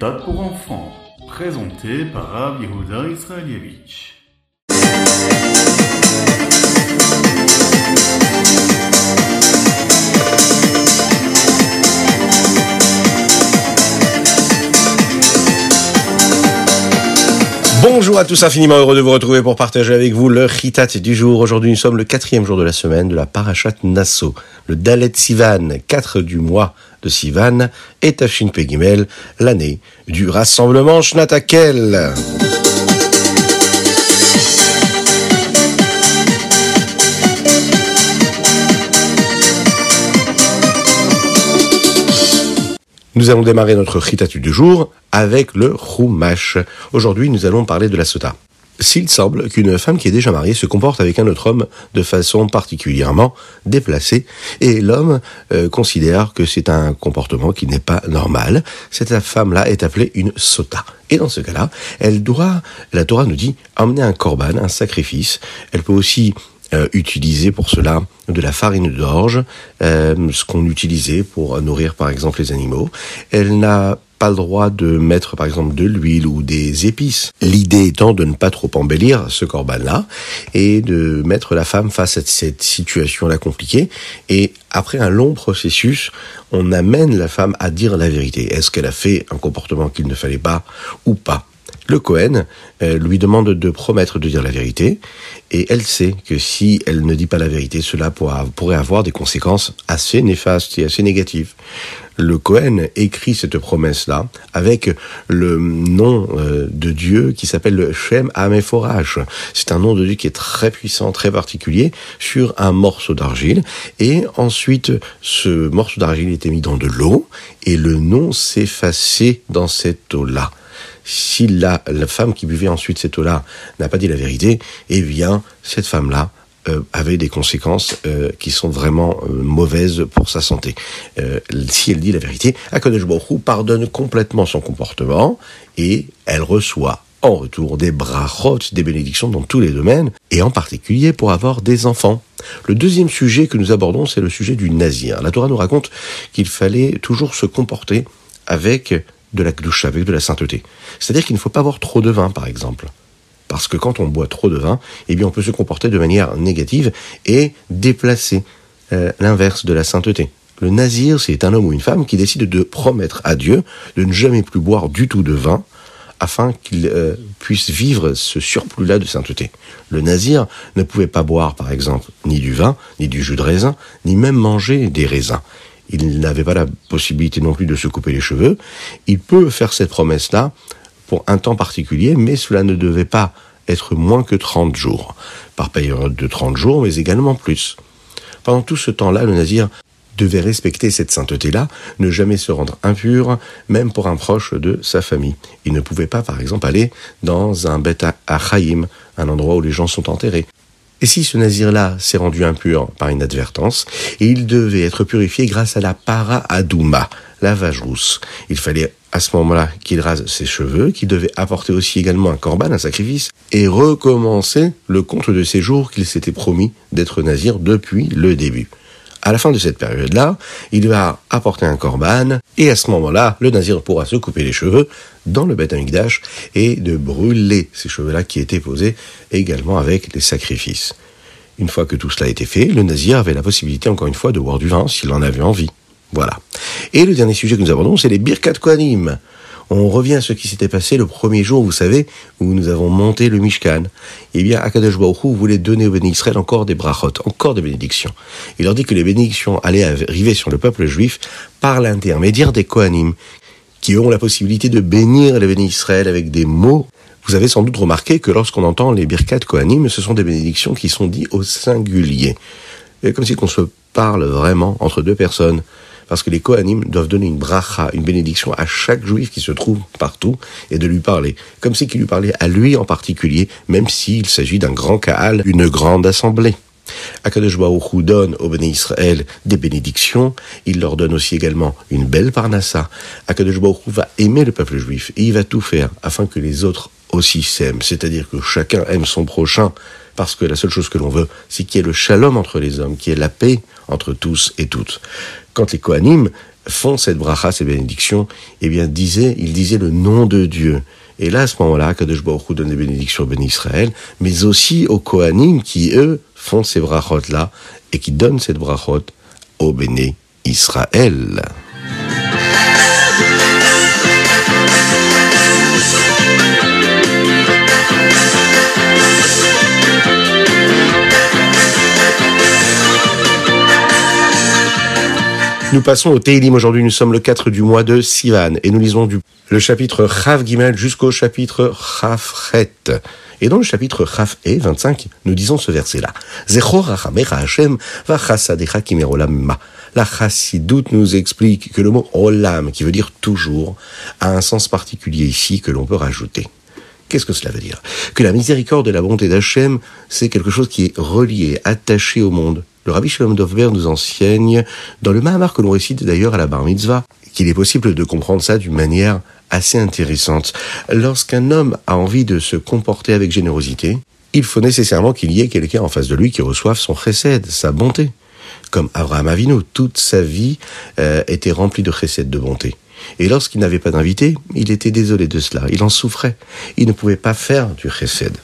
Khritat pour enfants, présenté par Rav Israelievich. Bonjour à tous, infiniment heureux de vous retrouver pour partager avec vous le Chitat du jour. Aujourd'hui, nous sommes le quatrième jour de la semaine de la Parashat Nassau, le Dalet Sivan, 4 du mois de Sivan, et Tafshin Pegimel, l'année du rassemblement Shnatakel. Nous allons démarrer notre chitatu du jour avec le Chumash. Aujourd'hui, nous allons parler de la sota. S'il semble qu'une femme qui est déjà mariée se comporte avec un autre homme de façon particulièrement déplacée, et l'homme euh, considère que c'est un comportement qui n'est pas normal, cette femme-là est appelée une sota. Et dans ce cas-là, elle doit, la Torah nous dit, emmener un korban, un sacrifice. Elle peut aussi euh, utiliser pour cela de la farine d'orge, euh, ce qu'on utilisait pour nourrir par exemple les animaux. Elle n'a pas le droit de mettre par exemple de l'huile ou des épices. L'idée étant de ne pas trop embellir ce corban-là et de mettre la femme face à cette situation-là compliquée. Et après un long processus, on amène la femme à dire la vérité. Est-ce qu'elle a fait un comportement qu'il ne fallait pas ou pas? Le Cohen euh, lui demande de promettre de dire la vérité, et elle sait que si elle ne dit pas la vérité, cela pourrait avoir des conséquences assez néfastes et assez négatives. Le Cohen écrit cette promesse-là avec le nom euh, de Dieu qui s'appelle le Shem Amephorach. C'est un nom de Dieu qui est très puissant, très particulier, sur un morceau d'argile. Et ensuite, ce morceau d'argile était mis dans de l'eau, et le nom s'effaçait dans cette eau-là si la, la femme qui buvait ensuite cette eau-là n'a pas dit la vérité, eh bien, cette femme-là euh, avait des conséquences euh, qui sont vraiment euh, mauvaises pour sa santé. si elle dit la vérité, Akadosh Baruch pardonne complètement son comportement et elle reçoit en retour des brachot, des bénédictions dans tous les domaines, et en particulier pour avoir des enfants. Le deuxième sujet que nous abordons, c'est le sujet du nazir. La Torah nous raconte qu'il fallait toujours se comporter avec de la glouche, avec de la sainteté. C'est-à-dire qu'il ne faut pas boire trop de vin, par exemple. Parce que quand on boit trop de vin, eh bien, on peut se comporter de manière négative et déplacer euh, l'inverse de la sainteté. Le nazir, c'est un homme ou une femme qui décide de promettre à Dieu de ne jamais plus boire du tout de vin afin qu'il euh, puisse vivre ce surplus-là de sainteté. Le nazir ne pouvait pas boire, par exemple, ni du vin, ni du jus de raisin, ni même manger des raisins il n'avait pas la possibilité non plus de se couper les cheveux, il peut faire cette promesse-là pour un temps particulier, mais cela ne devait pas être moins que 30 jours, par période de 30 jours, mais également plus. Pendant tout ce temps-là, le nazir devait respecter cette sainteté-là, ne jamais se rendre impur, même pour un proche de sa famille. Il ne pouvait pas, par exemple, aller dans un bête à un endroit où les gens sont enterrés. Et si ce nazir-là s'est rendu impur par inadvertance, il devait être purifié grâce à la para adouma, la vache rousse. Il fallait à ce moment-là qu'il rase ses cheveux, qu'il devait apporter aussi également un corban, un sacrifice, et recommencer le compte de ses jours qu'il s'était promis d'être nazir depuis le début. À la fin de cette période-là, il va apporter un corban, et à ce moment-là, le nazir pourra se couper les cheveux dans le Beth Amikdash et de brûler ces cheveux-là qui étaient posés également avec les sacrifices. Une fois que tout cela a été fait, le nazir avait la possibilité encore une fois de boire du vin s'il en avait envie. Voilà. Et le dernier sujet que nous abordons, c'est les Birkat Kohanim. On revient à ce qui s'était passé le premier jour, vous savez, où nous avons monté le Mishkan. Eh bien, Akadosh Baruch voulait donner aux bénis Israël encore des brachot, encore des bénédictions. Il leur dit que les bénédictions allaient arriver sur le peuple juif par l'intermédiaire des Kohanim, qui ont la possibilité de bénir les bénis Israël avec des mots. Vous avez sans doute remarqué que lorsqu'on entend les Birkat Kohanim, ce sont des bénédictions qui sont dites au singulier. Comme si on se parle vraiment entre deux personnes parce que les Kohanim doivent donner une bracha, une bénédiction à chaque juif qui se trouve partout et de lui parler, comme si qu'il lui parlait à lui en particulier, même s'il s'agit d'un grand Kaal, une grande assemblée. Akadosh donne aux bénis Israël des bénédictions, il leur donne aussi également une belle parnassa. Akadosh va aimer le peuple juif et il va tout faire afin que les autres aussi s'aiment, c'est-à-dire que chacun aime son prochain, parce que la seule chose que l'on veut, c'est qu'il y ait le shalom entre les hommes, qu'il y ait la paix entre tous et toutes. Quand les Kohanim font cette bracha, ces bénédictions, eh bien, disait, il disait le nom de Dieu. Et là, à ce moment-là, Kadosh Baruch donne des bénédictions au béni Israël, mais aussi aux Kohanim qui, eux, font ces brachot-là et qui donnent cette brachot au béni Israël. Nous passons au Teilim. Aujourd'hui, nous sommes le 4 du mois de Sivan et nous lisons du, le chapitre Chav Gimel jusqu'au chapitre Chet. Et dans le chapitre Chaf E 25, nous disons ce verset-là. La chassidoute nous explique que le mot olam, qui veut dire toujours, a un sens particulier ici que l'on peut rajouter. Qu'est-ce que cela veut dire? Que la miséricorde et la bonté d'Hachem, c'est quelque chose qui est relié, attaché au monde. Le Rabbi Shalom Dovber nous enseigne, dans le Mahamar que l'on récite d'ailleurs à la Bar Mitzvah, qu'il est possible de comprendre ça d'une manière assez intéressante. Lorsqu'un homme a envie de se comporter avec générosité, il faut nécessairement qu'il y ait quelqu'un en face de lui qui reçoive son chesed, sa bonté. Comme Abraham Avinu, toute sa vie euh, était remplie de chesed, de bonté. Et lorsqu'il n'avait pas d'invité, il était désolé de cela, il en souffrait. Il ne pouvait pas faire du chesed.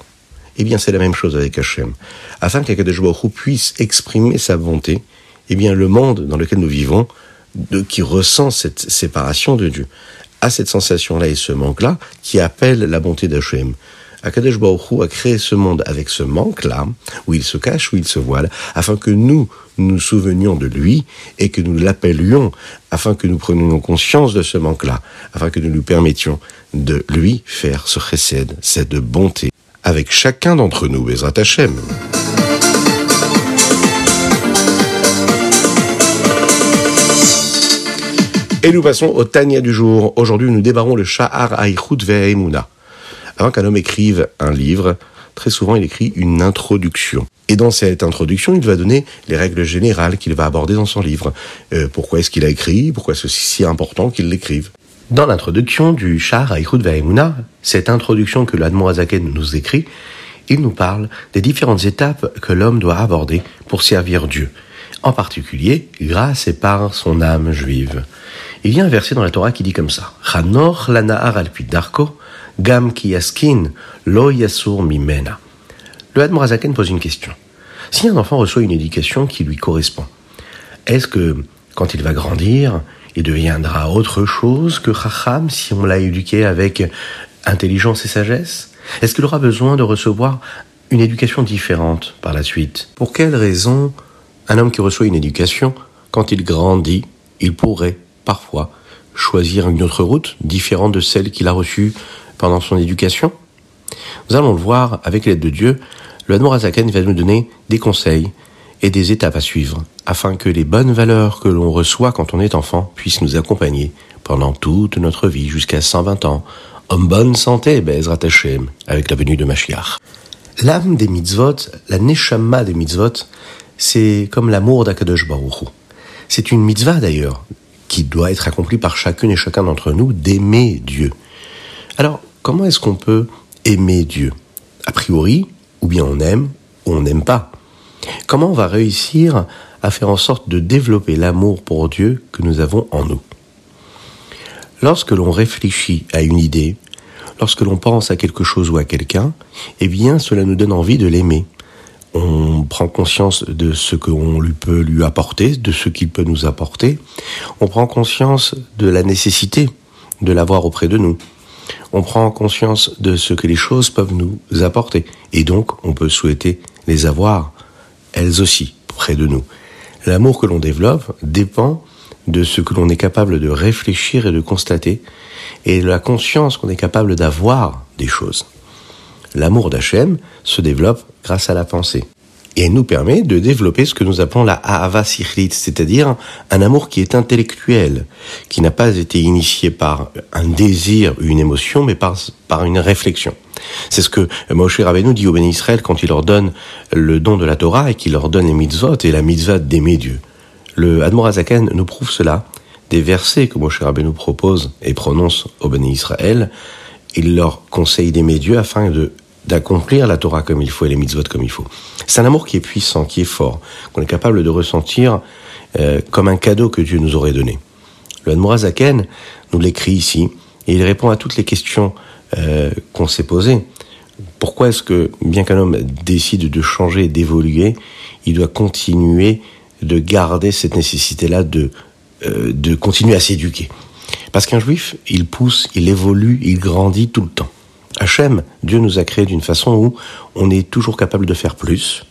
Eh bien, c'est la même chose avec Hachem. Afin qu'Akadosh Baruch puisse exprimer sa bonté, eh bien, le monde dans lequel nous vivons, qui ressent cette séparation de Dieu, a cette sensation-là et ce manque-là qui appelle la bonté d'Hachem. Akadosh Baruch a créé ce monde avec ce manque-là, où il se cache, où il se voile, afin que nous nous souvenions de lui et que nous l'appelions, afin que nous prenions conscience de ce manque-là, afin que nous lui permettions de lui faire ce chesed, cette bonté, avec chacun d'entre nous, Bezrat Hashem. Et nous passons au Tania du jour. Aujourd'hui, nous débarrons le Sha'ar Aïchout Ve'emuna. Avant qu'un homme écrive un livre, très souvent il écrit une introduction. Et dans cette introduction, il va donner les règles générales qu'il va aborder dans son livre. Euh, pourquoi est-ce qu'il a écrit? Pourquoi est-ce si important qu'il l'écrive? Dans l'introduction du Sha'ar Aïchout Ve'emuna, cette introduction que l'Admorazaken nous écrit, il nous parle des différentes étapes que l'homme doit aborder pour servir Dieu, en particulier grâce et par son âme juive. Il y a un verset dans la Torah qui dit comme ça Chanor lana'ar al darko, gam ki yaskin, lo yasur mimena. Le Hadmorazaken pose une question. Si un enfant reçoit une éducation qui lui correspond, est-ce que quand il va grandir, il deviendra autre chose que Chacham si on l'a éduqué avec intelligence et sagesse? Est-ce qu'il aura besoin de recevoir une éducation différente par la suite? Pour quelle raison un homme qui reçoit une éducation, quand il grandit, il pourrait parfois choisir une autre route différente de celle qu'il a reçue pendant son éducation? Nous allons le voir avec l'aide de Dieu. Le Admorazaken va nous donner des conseils et des étapes à suivre afin que les bonnes valeurs que l'on reçoit quand on est enfant puissent nous accompagner pendant toute notre vie jusqu'à 120 ans en bonne santé, Bezrat Hashem, avec la venue de Mashiach. L'âme des mitzvot, la neshama des mitzvot, c'est comme l'amour d'Akadosh Baruch C'est une mitzvah d'ailleurs, qui doit être accompli par chacune et chacun d'entre nous d'aimer Dieu. Alors, comment est-ce qu'on peut aimer Dieu? A priori, ou bien on aime, ou on n'aime pas. Comment on va réussir à faire en sorte de développer l'amour pour Dieu que nous avons en nous? Lorsque l'on réfléchit à une idée, lorsque l'on pense à quelque chose ou à quelqu'un, eh bien cela nous donne envie de l'aimer on prend conscience de ce qu'on lui peut lui apporter, de ce qu'il peut nous apporter. On prend conscience de la nécessité de l'avoir auprès de nous. On prend conscience de ce que les choses peuvent nous apporter. Et donc, on peut souhaiter les avoir, elles aussi, près de nous. L'amour que l'on développe dépend de ce que l'on est capable de réfléchir et de constater, et de la conscience qu'on est capable d'avoir des choses. L'amour d'Hachem se développe grâce à la pensée. Et elle nous permet de développer ce que nous appelons la Ahava Sikhlit, c'est-à-dire un amour qui est intellectuel, qui n'a pas été initié par un désir, une émotion, mais par une réflexion. C'est ce que Moshe Rabbeinu dit aux bénis Israël quand il leur donne le don de la Torah et qu'il leur donne les mitzvot et la mitzvah d'aimer Dieu. Le Admorazaken nous prouve cela des versets que Moshe Rabbeinu propose et prononce aux bénis Israël. Il leur conseille d'aimer Dieu afin de d'accomplir la Torah comme il faut et les mitzvot comme il faut. C'est un amour qui est puissant, qui est fort, qu'on est capable de ressentir euh, comme un cadeau que Dieu nous aurait donné. Le Admorazaken nous l'écrit ici, et il répond à toutes les questions euh, qu'on s'est posées. Pourquoi est-ce que, bien qu'un homme décide de changer, d'évoluer, il doit continuer de garder cette nécessité-là de, euh, de continuer à s'éduquer? Parce qu'un juif, il pousse, il évolue, il grandit tout le temps. Hachem, Dieu nous a créé d'une façon où on est toujours capable de faire plus.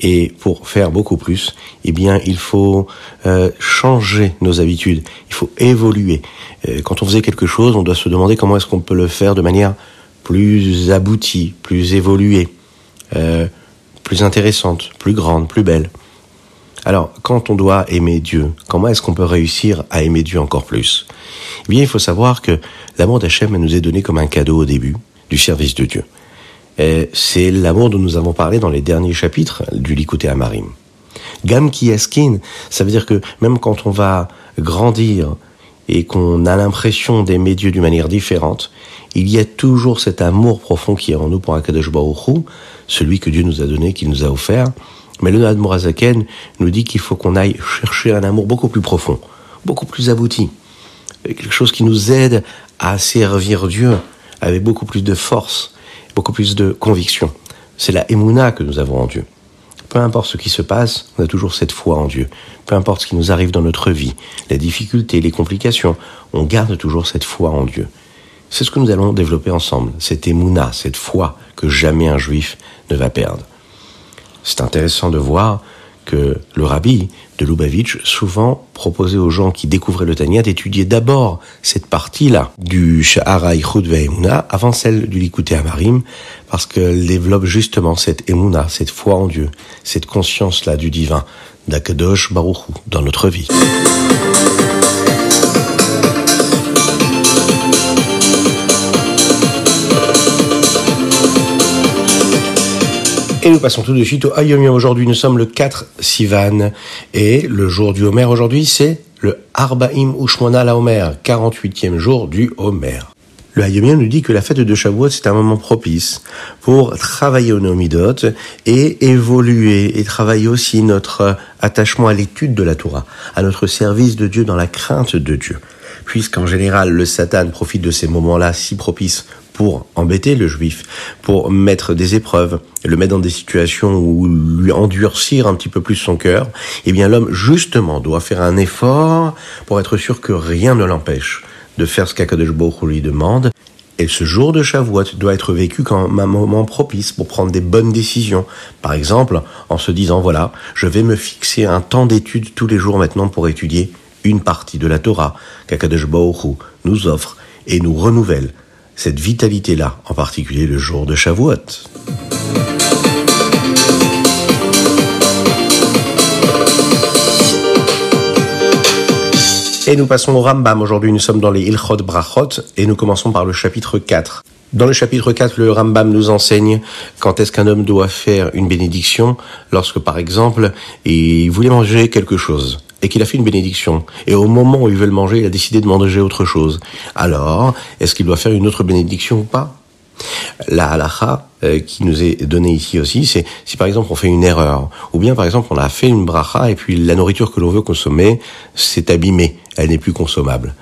Et pour faire beaucoup plus, eh bien, il faut euh, changer nos habitudes. Il faut évoluer. Euh, quand on faisait quelque chose, on doit se demander comment est-ce qu'on peut le faire de manière plus aboutie, plus évoluée, euh, plus intéressante, plus grande, plus belle. Alors, quand on doit aimer Dieu, comment est-ce qu'on peut réussir à aimer Dieu encore plus? Eh bien, il faut savoir que l'amour d'Hachem nous est donné comme un cadeau au début du service de Dieu. C'est l'amour dont nous avons parlé dans les derniers chapitres du Likuté Amarim. Gam ki eskin, ça veut dire que même quand on va grandir et qu'on a l'impression d'aimer Dieu d'une manière différente, il y a toujours cet amour profond qui est en nous pour Akadosh Baruch celui que Dieu nous a donné, qu'il nous a offert. Mais le Admorazaken nous dit qu'il faut qu'on aille chercher un amour beaucoup plus profond, beaucoup plus abouti, quelque chose qui nous aide à servir Dieu avec beaucoup plus de force, beaucoup plus de conviction. C'est la émouna que nous avons en Dieu. Peu importe ce qui se passe, on a toujours cette foi en Dieu. Peu importe ce qui nous arrive dans notre vie, les difficultés, les complications, on garde toujours cette foi en Dieu. C'est ce que nous allons développer ensemble, cette émouna, cette foi que jamais un juif ne va perdre. C'est intéressant de voir que le rabbi de Lubavitch souvent proposait aux gens qui découvraient le Tania d'étudier d'abord cette partie-là du Sha'ara Ichud Ve'emuna avant celle du Likuté Amarim parce qu'elle développe justement cette Emuna, cette foi en Dieu, cette conscience-là du divin, d'Akadosh Baruchu dans notre vie. Et nous passons tout de suite au Ayomia. Aujourd'hui, nous sommes le 4 Sivan. Et le jour du Homer aujourd'hui, c'est le Arbaim Ushmona la Homer, 48e jour du Homer. Le Hayomia nous dit que la fête de Shavuot, c'est un moment propice pour travailler au Nomidot et évoluer et travailler aussi notre attachement à l'étude de la Torah, à notre service de Dieu dans la crainte de Dieu. Puisqu'en général, le Satan profite de ces moments-là si propices pour embêter le juif, pour mettre des épreuves, le mettre dans des situations où lui endurcir un petit peu plus son cœur, eh bien l'homme justement doit faire un effort pour être sûr que rien ne l'empêche de faire ce qu'Akadosh lui demande. Et ce jour de Shavuot doit être vécu comme un moment propice pour prendre des bonnes décisions. Par exemple, en se disant, voilà, je vais me fixer un temps d'étude tous les jours maintenant pour étudier une partie de la Torah qu'Akadosh nous offre et nous renouvelle cette vitalité-là, en particulier le jour de Shavuot. Et nous passons au Rambam. Aujourd'hui, nous sommes dans les Ilchot Brachot et nous commençons par le chapitre 4. Dans le chapitre 4, le Rambam nous enseigne quand est-ce qu'un homme doit faire une bénédiction lorsque, par exemple, il voulait manger quelque chose et qu'il a fait une bénédiction, et au moment où il veut le manger, il a décidé de manger autre chose. Alors, est-ce qu'il doit faire une autre bénédiction ou pas? La halacha euh, qui nous est donnée ici aussi, c'est si par exemple on fait une erreur, ou bien par exemple on a fait une bracha et puis la nourriture que l'on veut consommer s'est abîmée, elle n'est plus consommable.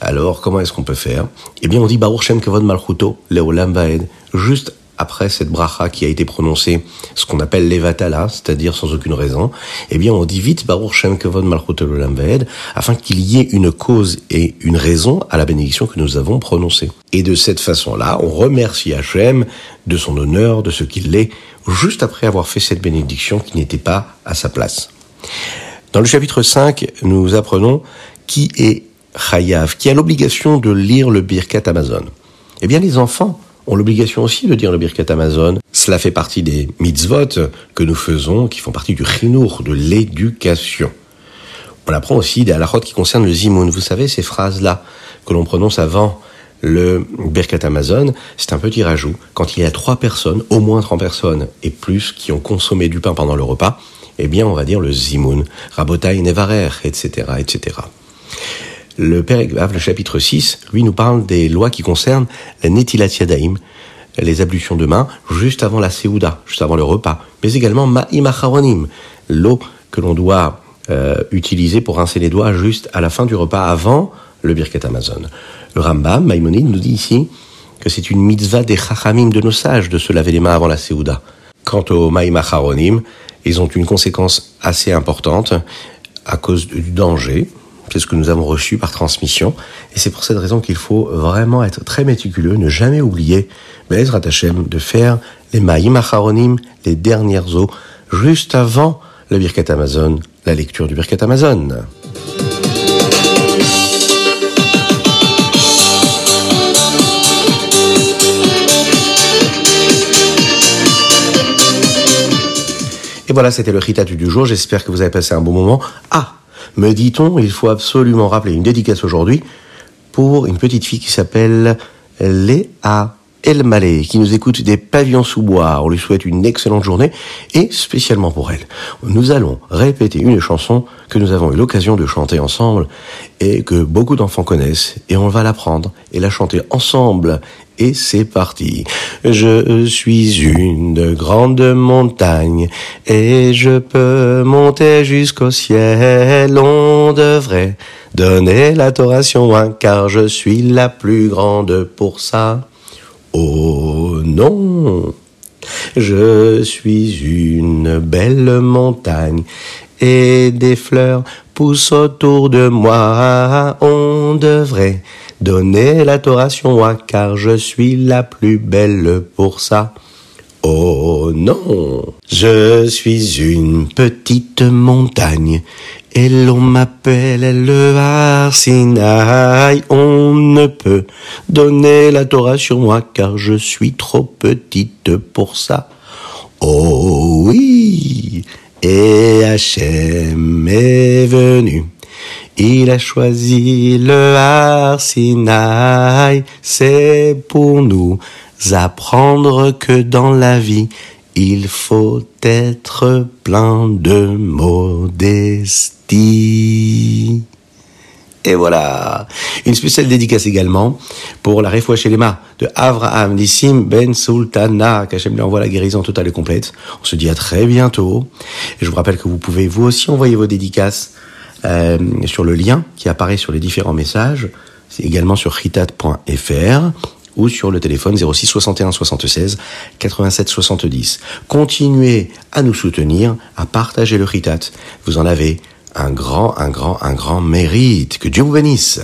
Alors comment est-ce qu'on peut faire? Eh bien on dit Baruch Shem Kavod Malchuto Leolam Vaed, juste après cette bracha qui a été prononcée, ce qu'on appelle levatala, c'est-à-dire sans aucune raison, eh bien on dit vite Baruch Shem Kevod Malchut afin qu'il y ait une cause et une raison à la bénédiction que nous avons prononcée. Et de cette façon-là, on remercie Hachem de son honneur, de ce qu'il est, juste après avoir fait cette bénédiction qui n'était pas à sa place. Dans le chapitre 5, nous apprenons qui est Chayav, qui a l'obligation de lire le Birkat Amazon. Eh bien les enfants ont l'obligation aussi de dire le Birkat Amazon. Cela fait partie des mitzvot que nous faisons, qui font partie du chinour, de l'éducation. On apprend aussi des halachot qui concernent le zimoun. Vous savez, ces phrases-là que l'on prononce avant le Birkat Amazon, c'est un petit rajout. Quand il y a trois personnes, au moins trois personnes et plus, qui ont consommé du pain pendant le repas, eh bien, on va dire le zimoun, rabotai nevarer, etc., etc. Le Père Egvav, le chapitre 6, lui nous parle des lois qui concernent la Netilat Yadaim, les ablutions de main, juste avant la Seouda, juste avant le repas, mais également Ma'im l'eau que l'on doit euh, utilisé pour rincer les doigts juste à la fin du repas avant le Birkat Amazon. Le Rambam, Maïmonide, nous dit ici que c'est une mitzvah des chachamim, de nos sages, de se laver les mains avant la Séouda. Quant aux Maïm ils ont une conséquence assez importante à cause du danger. C'est ce que nous avons reçu par transmission. Et c'est pour cette raison qu'il faut vraiment être très méticuleux, ne jamais oublier, Bezrat Hashem, de faire les Maïm les dernières eaux, juste avant le Birkat Amazon, la lecture du Birkat Amazon. Et voilà, c'était le Ritatu du jour. J'espère que vous avez passé un bon moment. Ah, me dit-on, il faut absolument rappeler une dédicace aujourd'hui pour une petite fille qui s'appelle Léa. El Malé, qui nous écoute des pavillons sous bois. On lui souhaite une excellente journée et spécialement pour elle, nous allons répéter une chanson que nous avons eu l'occasion de chanter ensemble et que beaucoup d'enfants connaissent et on va l'apprendre et la chanter ensemble. Et c'est parti. Je suis une grande montagne et je peux monter jusqu'au ciel. On devrait donner l'adoration car je suis la plus grande pour ça. Oh non, je suis une belle montagne et des fleurs poussent autour de moi. On devrait donner l'adoration car je suis la plus belle pour ça. Oh non, je suis une petite montagne et l'on m'appelle le Arsinaï. On ne peut donner la Torah sur moi car je suis trop petite pour ça. Oh oui, et Hachem est venu. Il a choisi le Arsinaï, c'est pour nous apprendre que dans la vie, il faut être plein de modestie. Et voilà. Une spéciale dédicace également pour la Refoua Shelema de Avraham Nissim Ben Sultana, qu'Hachem lui envoie la guérison totale et complète. On se dit à très bientôt. Et je vous rappelle que vous pouvez vous aussi envoyer vos dédicaces euh, sur le lien qui apparaît sur les différents messages. C'est également sur chitat.fr ou sur le téléphone 06 61 76 87 70. Continuez à nous soutenir, à partager le Ritat. Vous en avez un grand, un grand, un grand mérite. Que Dieu vous bénisse.